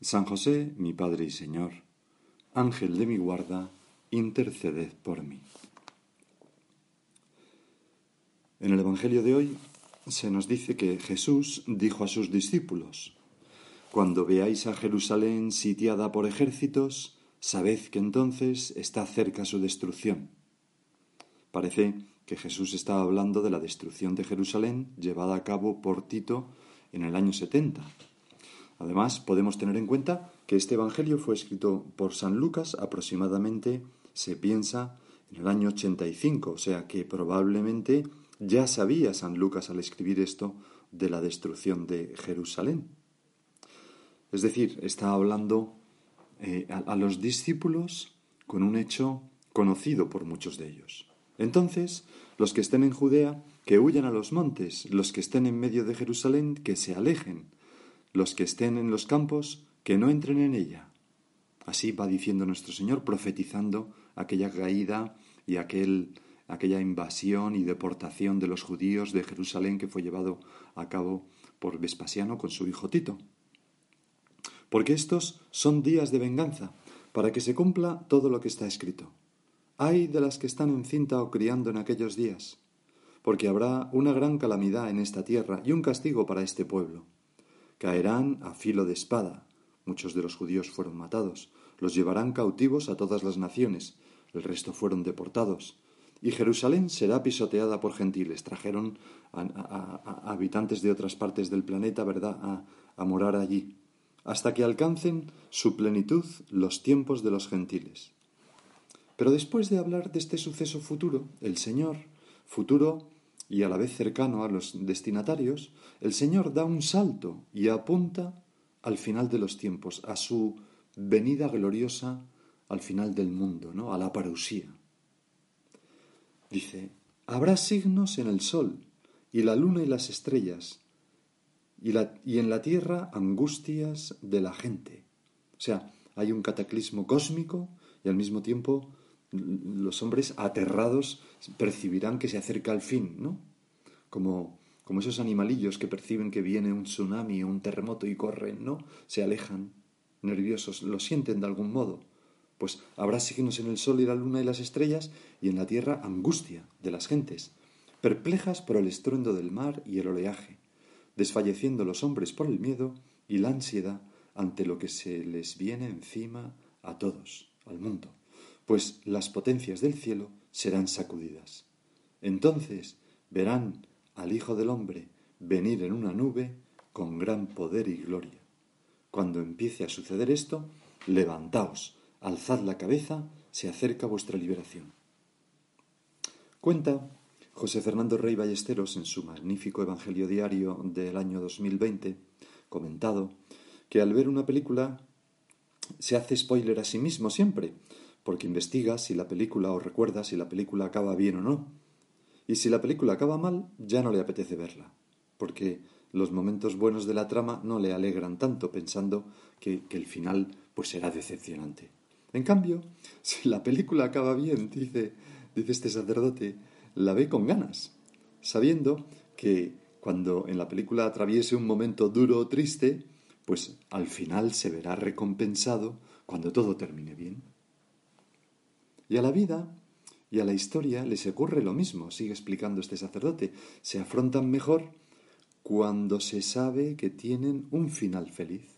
San José, mi Padre y Señor, Ángel de mi guarda, interceded por mí. En el Evangelio de hoy se nos dice que Jesús dijo a sus discípulos, Cuando veáis a Jerusalén sitiada por ejércitos, sabed que entonces está cerca su destrucción. Parece que Jesús estaba hablando de la destrucción de Jerusalén llevada a cabo por Tito en el año 70 Además, podemos tener en cuenta que este Evangelio fue escrito por San Lucas aproximadamente, se piensa, en el año 85, o sea que probablemente ya sabía San Lucas al escribir esto de la destrucción de Jerusalén. Es decir, está hablando eh, a los discípulos con un hecho conocido por muchos de ellos. Entonces, los que estén en Judea, que huyan a los montes, los que estén en medio de Jerusalén, que se alejen, los que estén en los campos, que no entren en ella. Así va diciendo nuestro Señor, profetizando aquella caída y aquel, aquella invasión y deportación de los judíos de Jerusalén que fue llevado a cabo por Vespasiano con su hijo Tito. Porque estos son días de venganza, para que se cumpla todo lo que está escrito. Hay de las que están encinta o criando en aquellos días, porque habrá una gran calamidad en esta tierra y un castigo para este pueblo caerán a filo de espada. Muchos de los judíos fueron matados. Los llevarán cautivos a todas las naciones. El resto fueron deportados. Y Jerusalén será pisoteada por gentiles. Trajeron a, habitantes de otras partes del planeta, ¿verdad?, a, a morar allí, hasta que alcancen su plenitud los tiempos de los gentiles. Pero después de hablar de este suceso futuro, el Señor, futuro y a la vez cercano a los destinatarios, el Señor da un salto y apunta al final de los tiempos, a su venida gloriosa al final del mundo, ¿no? a la parusía. Dice, habrá signos en el sol y la luna y las estrellas, y, y en la tierra angustias de la gente. O sea, hay un cataclismo cósmico y al mismo tiempo los hombres aterrados percibirán que se acerca el fin, ¿no? Como, como esos animalillos que perciben que viene un tsunami o un terremoto y corren, ¿no? Se alejan, nerviosos, lo sienten de algún modo. Pues habrá signos en el sol y la luna y las estrellas, y en la tierra angustia de las gentes, perplejas por el estruendo del mar y el oleaje, desfalleciendo los hombres por el miedo y la ansiedad ante lo que se les viene encima a todos, al mundo pues las potencias del cielo serán sacudidas. Entonces verán al Hijo del Hombre venir en una nube con gran poder y gloria. Cuando empiece a suceder esto, levantaos, alzad la cabeza, se acerca vuestra liberación. Cuenta José Fernando Rey Ballesteros en su magnífico Evangelio Diario del año 2020, comentado, que al ver una película se hace spoiler a sí mismo siempre, porque investiga si la película o recuerda si la película acaba bien o no. Y si la película acaba mal, ya no le apetece verla, porque los momentos buenos de la trama no le alegran tanto pensando que, el final pues será decepcionante. En cambio, si la película acaba bien, dice, dice este sacerdote, la ve con ganas, sabiendo que cuando en la película atraviese un momento duro o triste, pues al final se verá recompensado cuando todo termine bien. Y a la vida y a la historia les ocurre lo mismo, sigue explicando este sacerdote. Se afrontan mejor cuando se sabe que tienen un final feliz.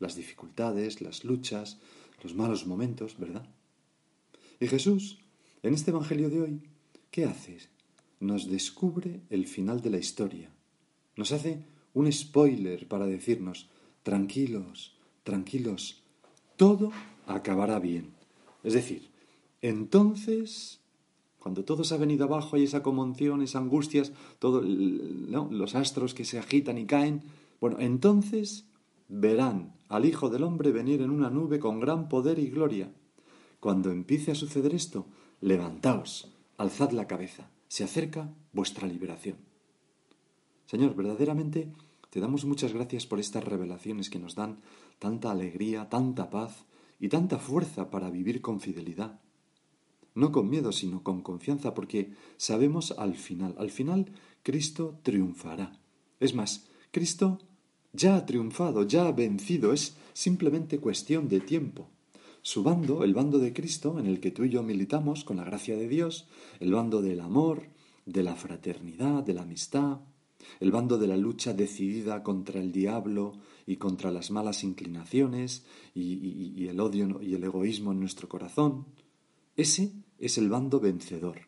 las dificultades, las luchas, los malos momentos, ¿verdad? Y Jesús, en este Evangelio de hoy, ¿qué hace? Nos descubre el final de la historia. Nos hace un spoiler para decirnos, tranquilos, tranquilos, todo acabará bien. Es decir, entonces, cuando todo se ha venido abajo, hay esa conmoción, esas angustias, todos los astros que se agitan y caen, bueno, entonces verán al Hijo del Hombre venir en una nube con gran poder y gloria. Cuando empiece a suceder esto, levantaos, alzad la cabeza, se acerca vuestra liberación. Señor, verdaderamente te damos muchas gracias por estas revelaciones que nos dan tanta alegría, tanta paz y tanta fuerza para vivir con fidelidad. No con miedo, sino con confianza, porque sabemos al final, al final Cristo triunfará. Es más, Cristo ya ha triunfado, ya ha vencido, es simplemente cuestión de tiempo. Su bando, el bando de Cristo, en el que tú y yo militamos con la gracia de Dios, el bando del amor, de la fraternidad, de la amistad, el bando de la lucha decidida contra el diablo y contra las malas inclinaciones y, el odio y el egoísmo en nuestro corazón. Ese es el bando vencedor.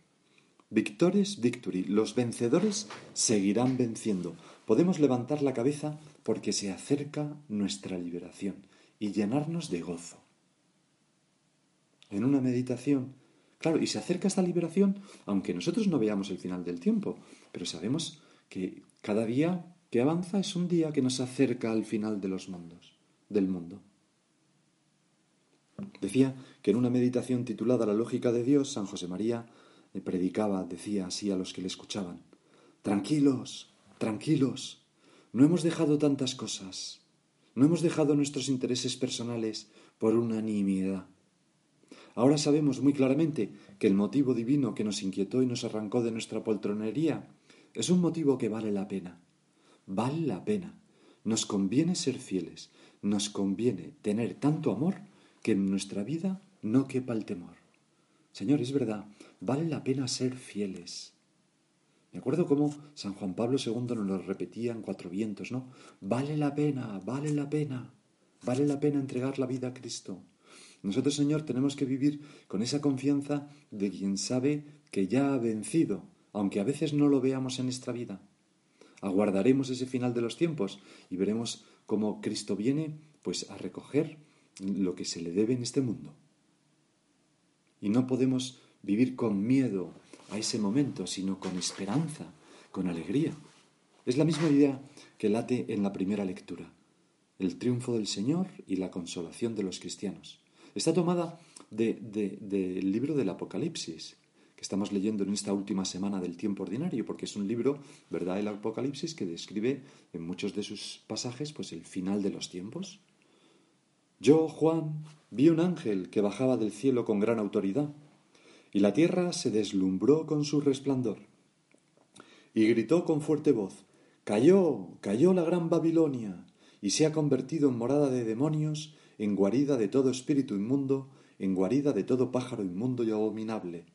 Victores victory. Los vencedores seguirán venciendo. Podemos levantar la cabeza porque se acerca nuestra liberación y llenarnos de gozo. En una meditación, claro, y se acerca esta liberación aunque nosotros no veamos el final del tiempo, pero sabemos que cada día que avanza es un día que nos acerca al final de los mundos, del mundo. Decía que en una meditación titulada La lógica de Dios, San José María predicaba, decía así a los que le escuchaban, Tranquilos, tranquilos, no hemos dejado tantas cosas, no hemos dejado nuestros intereses personales por unanimidad. Ahora sabemos muy claramente que el motivo divino que nos inquietó y nos arrancó de nuestra poltronería es un motivo que vale la pena. Vale la pena. Nos conviene ser fieles, nos conviene tener tanto amor que en nuestra vida no quepa el temor. Señor, es verdad, vale la pena ser fieles. Me acuerdo cómo San Juan Pablo II nos lo repetía en cuatro vientos, ¿no? Vale la pena, vale la pena, vale la pena entregar la vida a Cristo. Nosotros, Señor, tenemos que vivir con esa confianza de quien sabe que ya ha vencido, aunque a veces no lo veamos en nuestra vida. Aguardaremos ese final de los tiempos y veremos cómo Cristo viene pues a recoger lo que se le debe en este mundo. Y no podemos vivir con miedo a ese momento, sino con esperanza, con alegría. Es la misma idea que late en la primera lectura, el triunfo del Señor y la consolación de los cristianos. Está tomada del libro del Apocalipsis, que estamos leyendo en esta última semana del tiempo ordinario, porque es un libro, ¿verdad?, el Apocalipsis, que describe en muchos de sus pasajes pues el final de los tiempos. Yo, Juan, vi un ángel que bajaba del cielo con gran autoridad y la tierra se deslumbró con su resplandor. Y gritó con fuerte voz, Cayó, cayó la gran Babilonia, y se ha convertido en morada de demonios, en guarida de todo espíritu inmundo, en guarida de todo pájaro inmundo y abominable.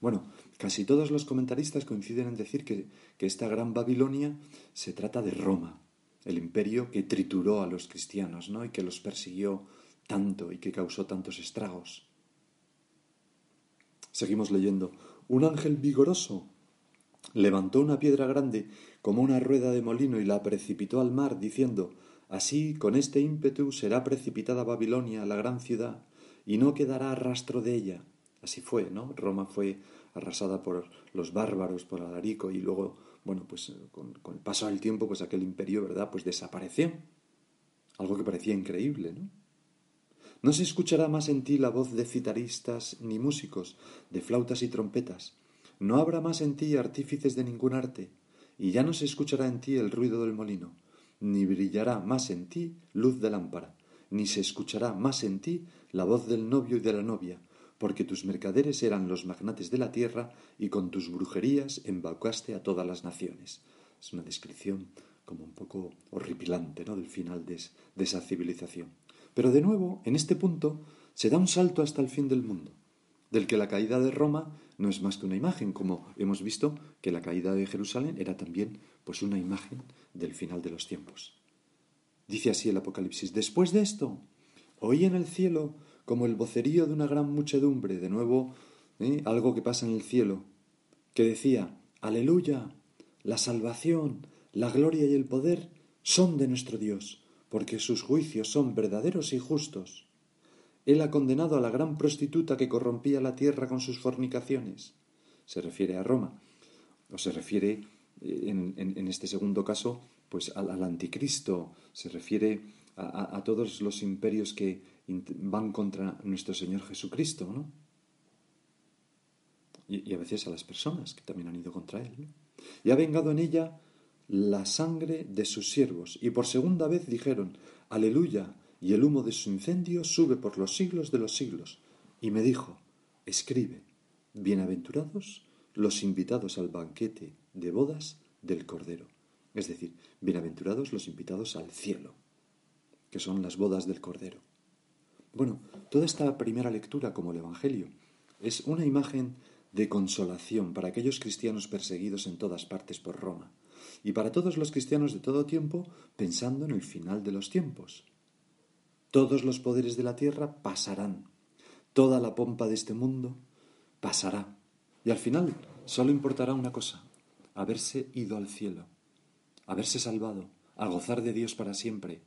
Bueno, casi todos los comentaristas coinciden en decir que, que esta gran Babilonia se trata de Roma, el imperio que trituró a los cristianos, ¿no? y que los persiguió tanto y que causó tantos estragos. Seguimos leyendo. Un ángel vigoroso levantó una piedra grande como una rueda de molino y la precipitó al mar, diciendo Así, con este ímpetu será precipitada Babilonia, la gran ciudad, y no quedará rastro de ella. Así fue, ¿no? Roma fue arrasada por los bárbaros, por Alarico, y luego, bueno, pues con, con el paso del tiempo, pues aquel imperio, ¿verdad? Pues desapareció. Algo que parecía increíble, ¿no? No se escuchará más en ti la voz de citaristas ni músicos, de flautas y trompetas. No habrá más en ti artífices de ningún arte, y ya no se escuchará en ti el ruido del molino, ni brillará más en ti luz de lámpara, ni se escuchará más en ti la voz del novio y de la novia, porque tus mercaderes eran los magnates de la tierra y con tus brujerías embaucaste a todas las naciones. Es una descripción como un poco horripilante ¿no? del final de esa civilización. Pero de nuevo, en este punto, se da un salto hasta el fin del mundo, del que la caída de Roma no es más que una imagen, como hemos visto que la caída de Jerusalén era también pues una imagen del final de los tiempos. Dice así el Apocalipsis, después de esto, oí en el cielo como el vocerío de una gran muchedumbre, de nuevo ¿eh? algo que pasa en el cielo, que decía, aleluya, la salvación, la gloria y el poder son de nuestro Dios, porque sus juicios son verdaderos y justos. Él ha condenado a la gran prostituta que corrompía la tierra con sus fornicaciones. Se refiere a Roma, o se refiere eh, en, este segundo caso, pues al, anticristo, se refiere a, todos los imperios que van contra nuestro Señor Jesucristo, ¿no? Y, a veces a las personas que también han ido contra Él. Y ha vengado en ella la sangre de sus siervos. Y por segunda vez dijeron, aleluya, y el humo de su incendio sube por los siglos de los siglos. Y me dijo, escribe, bienaventurados los invitados al banquete de bodas del Cordero. Es decir, bienaventurados los invitados al cielo, que son las bodas del Cordero. Bueno, toda esta primera lectura como el Evangelio es una imagen de consolación para aquellos cristianos perseguidos en todas partes por Roma y para todos los cristianos de todo tiempo pensando en el final de los tiempos. Todos los poderes de la tierra pasarán, toda la pompa de este mundo pasará y al final solo importará una cosa, haberse ido al cielo, haberse salvado, a gozar de Dios para siempre.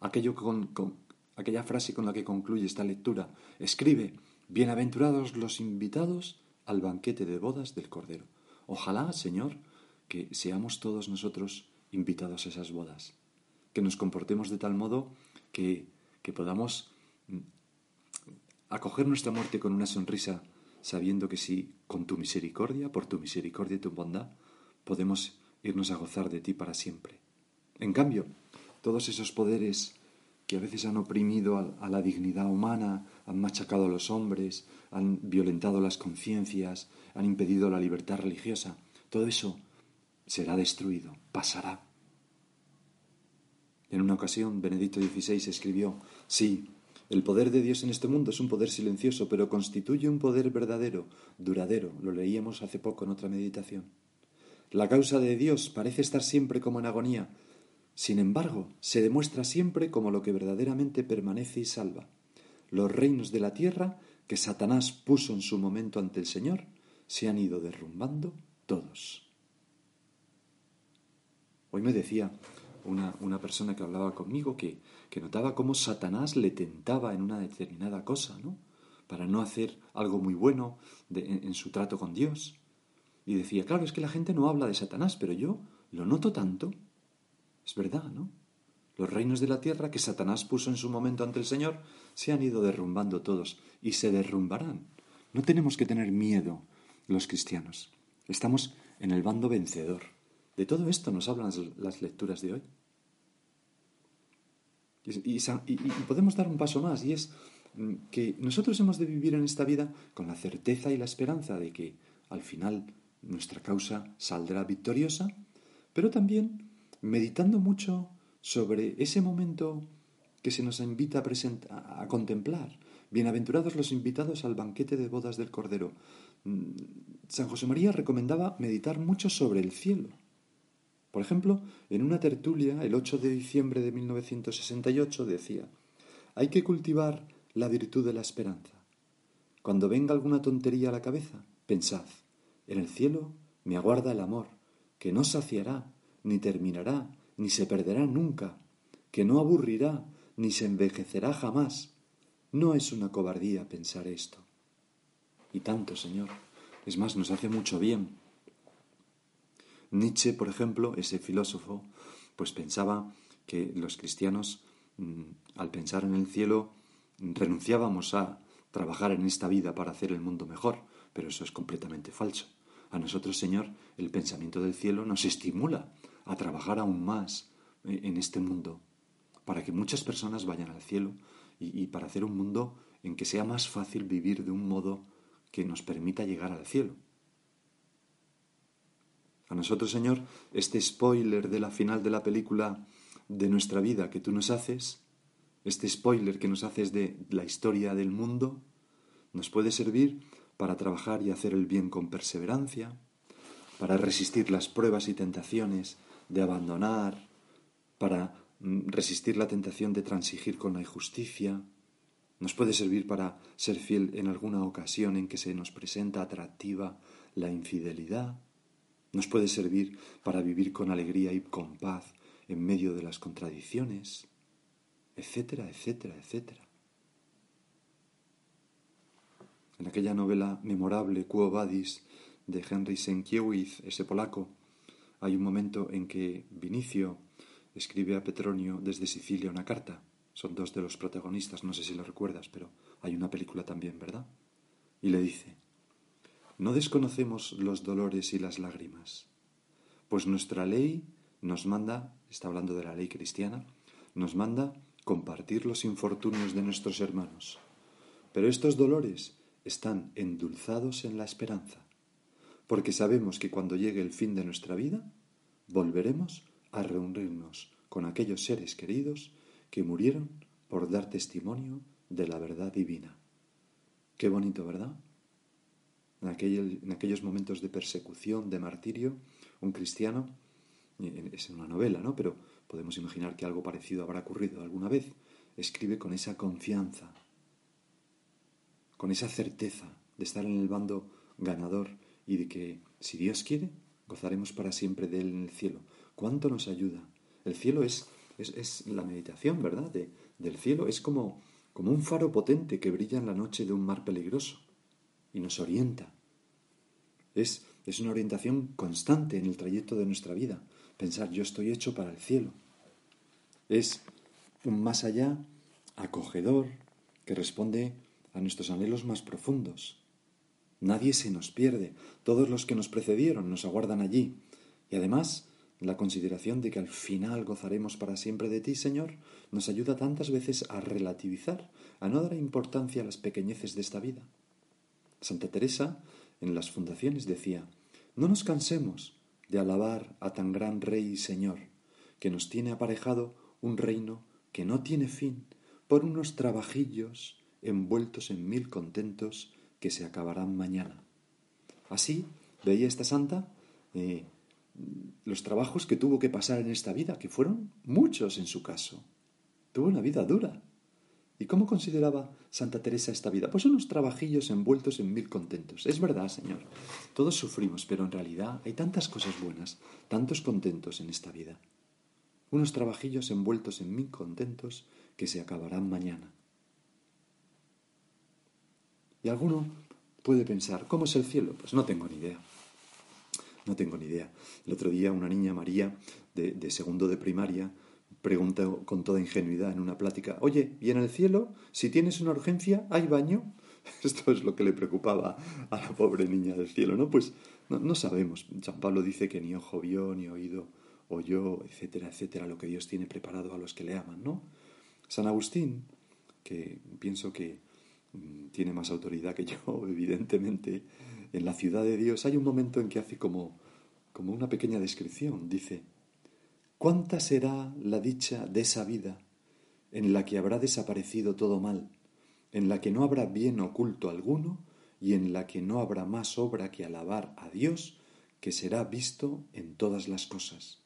Aquello con, aquella frase con la que concluye esta lectura, escribe, bienaventurados los invitados al banquete de bodas del Cordero. Ojalá, Señor, que seamos todos nosotros invitados a esas bodas, que nos comportemos de tal modo que, que podamos mm, acoger nuestra muerte con una sonrisa sabiendo que si con tu misericordia, por tu misericordia y tu bondad, podemos irnos a gozar de ti para siempre. En cambio, todos esos poderes que a veces han oprimido a, la dignidad humana, han machacado a los hombres, han violentado las conciencias, han impedido la libertad religiosa, todo eso será destruido, pasará. En una ocasión, Benedicto XVI escribió, sí, el poder de Dios en este mundo es un poder silencioso, pero constituye un poder verdadero, duradero. Lo leíamos hace poco en otra meditación. La causa de Dios parece estar siempre como en agonía. Sin embargo, se demuestra siempre como lo que verdaderamente permanece y salva. Los reinos de la tierra que Satanás puso en su momento ante el Señor se han ido derrumbando todos. Hoy me decía una, persona que hablaba conmigo que, que notaba cómo Satanás le tentaba en una determinada cosa, ¿no? Para no hacer algo muy bueno en, su trato con Dios. Y decía, claro, es que la gente no habla de Satanás, pero yo lo noto tanto. Es verdad, ¿no? Los reinos de la tierra que Satanás puso en su momento ante el Señor se han ido derrumbando todos y se derrumbarán. No tenemos que tener miedo los cristianos. Estamos en el bando vencedor. De todo esto nos hablan las lecturas de hoy. Y, podemos dar un paso más, y es mm, que nosotros hemos de vivir en esta vida con la certeza y la esperanza de que al final nuestra causa saldrá victoriosa, pero también meditando mucho sobre ese momento que se nos invita a, a contemplar. Bienaventurados los invitados al banquete de bodas del Cordero. Mm, San José María recomendaba meditar mucho sobre el cielo por ejemplo, en una tertulia el 8 de diciembre de 1968 decía, hay que cultivar la virtud de la esperanza. Cuando venga alguna tontería a la cabeza, pensad, en el cielo me aguarda el amor, que no saciará, ni terminará, ni se perderá nunca, que no aburrirá, ni se envejecerá jamás. No es una cobardía pensar esto. Y tanto, Señor. Es más, nos hace mucho bien Nietzsche, por ejemplo, ese filósofo, pues pensaba que los cristianos, mm, al pensar en el cielo, renunciábamos a trabajar en esta vida para hacer el mundo mejor, pero eso es completamente falso. A nosotros, Señor, el pensamiento del cielo nos estimula a trabajar aún más eh, en este mundo, para que muchas personas vayan al cielo y, y para hacer un mundo en que sea más fácil vivir de un modo que nos permita llegar al cielo. A nosotros, Señor, este spoiler de la final de la película de nuestra vida que tú nos haces, este spoiler que nos haces de la historia del mundo, nos puede servir para trabajar y hacer el bien con perseverancia, para resistir las pruebas y tentaciones de abandonar, para mm, resistir la tentación de transigir con la injusticia, nos puede servir para ser fiel en alguna ocasión en que se nos presenta atractiva la infidelidad, nos puede servir para vivir con alegría y con paz en medio de las contradicciones, etcétera, etcétera, etcétera. En aquella novela memorable Quo Vadis de Henry Sienkiewicz, ese polaco, hay un momento en que Vinicio escribe a Petronio desde Sicilia una carta. Son dos de los protagonistas, no sé si lo recuerdas, pero hay una película también, ¿verdad? Y le dice, no desconocemos los dolores y las lágrimas, pues nuestra ley nos manda, está hablando de la ley cristiana, nos manda compartir los infortunios de nuestros hermanos. Pero estos dolores están endulzados en la esperanza porque sabemos que cuando llegue el fin de nuestra vida, volveremos a reunirnos con aquellos seres queridos que murieron por dar testimonio de la verdad divina. Qué bonito, ¿verdad? En, aquellos momentos de persecución, de martirio, un cristiano, es una novela, ¿no? Pero podemos imaginar que algo parecido habrá ocurrido alguna vez, escribe con esa confianza, con esa certeza de estar en el bando ganador y de que, si Dios quiere, gozaremos para siempre de Él en el cielo. ¿Cuánto nos ayuda? El cielo es, es, la meditación, ¿verdad? del cielo es como, como un faro potente que brilla en la noche de un mar peligroso y nos orienta. Es, es una orientación constante en el trayecto de nuestra vida. Pensar, yo estoy hecho para el cielo. Es un más allá acogedor que responde a nuestros anhelos más profundos. Nadie se nos pierde. Todos los que nos precedieron nos aguardan allí. Y además, la consideración de que al final gozaremos para siempre de ti, Señor, nos ayuda tantas veces a relativizar, a no dar importancia a las pequeñeces de esta vida. Santa Teresa, en las fundaciones, decía, no nos cansemos de alabar a tan gran Rey y Señor, que nos tiene aparejado un reino que no tiene fin, por unos trabajillos envueltos en mil contentos que se acabarán mañana. Así veía esta santa eh, los trabajos que tuvo que pasar en esta vida, que fueron muchos en su caso. Tuvo una vida dura. ¿Y cómo consideraba Santa Teresa esta vida? Pues unos trabajillos envueltos en mil contentos. Es verdad, Señor. Todos sufrimos, pero en realidad hay tantas cosas buenas, tantos contentos en esta vida. Unos trabajillos envueltos en mil contentos que se acabarán mañana. Y alguno puede pensar, ¿cómo es el cielo? Pues no tengo ni idea. No tengo ni idea. El otro día una niña, María, de, segundo de primaria, pregunta con toda ingenuidad en una plática, oye, ¿y en el cielo, si tienes una urgencia, hay baño? Esto es lo que le preocupaba a la pobre niña del cielo, ¿no? Pues no, no sabemos. San Pablo dice que ni ojo vio, ni oído oyó, etcétera, etcétera, lo que Dios tiene preparado a los que le aman, ¿no? San Agustín, que pienso que tiene más autoridad que yo, evidentemente, en la ciudad de Dios, hay un momento en que hace como, como una pequeña descripción. Dice, ¿cuánta será la dicha de esa vida en la que habrá desaparecido todo mal, en la que no habrá bien oculto alguno y en la que no habrá más obra que alabar a Dios, que será visto en todas las cosas?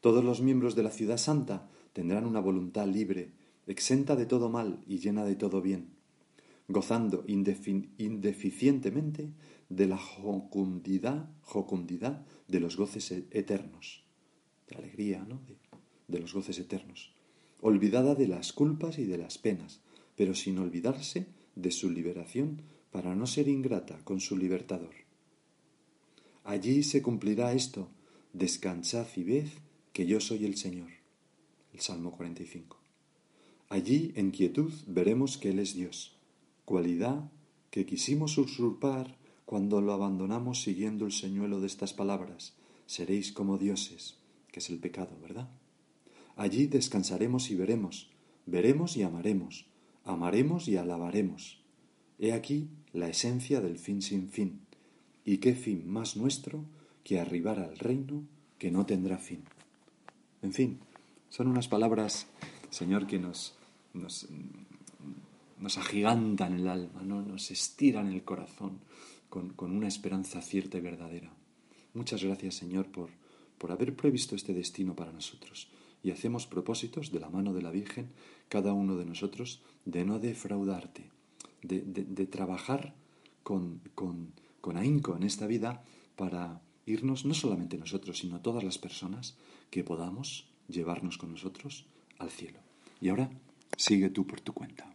Todos los miembros de la ciudad santa tendrán una voluntad libre, exenta de todo mal y llena de todo bien, gozando indeficientemente de la jocundidad, jocundidad de los goces e-, eternos, de alegría, ¿no? de, de los goces eternos, olvidada de las culpas y de las penas, pero sin olvidarse de su liberación para no ser ingrata con su libertador. Allí se cumplirá esto, descansad y ved que yo soy el Señor. El Salmo 45. Allí, en quietud, veremos que Él es Dios, cualidad que quisimos usurpar cuando lo abandonamos siguiendo el señuelo de estas palabras, seréis como dioses, que es el pecado, ¿verdad? Allí descansaremos y veremos, veremos y amaremos, amaremos y alabaremos. He aquí la esencia del fin sin fin, y qué fin más nuestro que arribar al reino que no tendrá fin. En fin, son unas palabras, Señor, que nos nos, nos agigantan el alma, ¿no? nos estiran el corazón con, una esperanza cierta y verdadera. Muchas gracias, Señor, por, por haber previsto este destino para nosotros. y hacemos propósitos de la mano de la Virgen, cada uno de nosotros, de no defraudarte, de, de, trabajar con, con, con ahínco en esta vida para irnos, no solamente nosotros, sino todas las personas que podamos llevarnos con nosotros al cielo. Y ahora sigue tú por tu cuenta.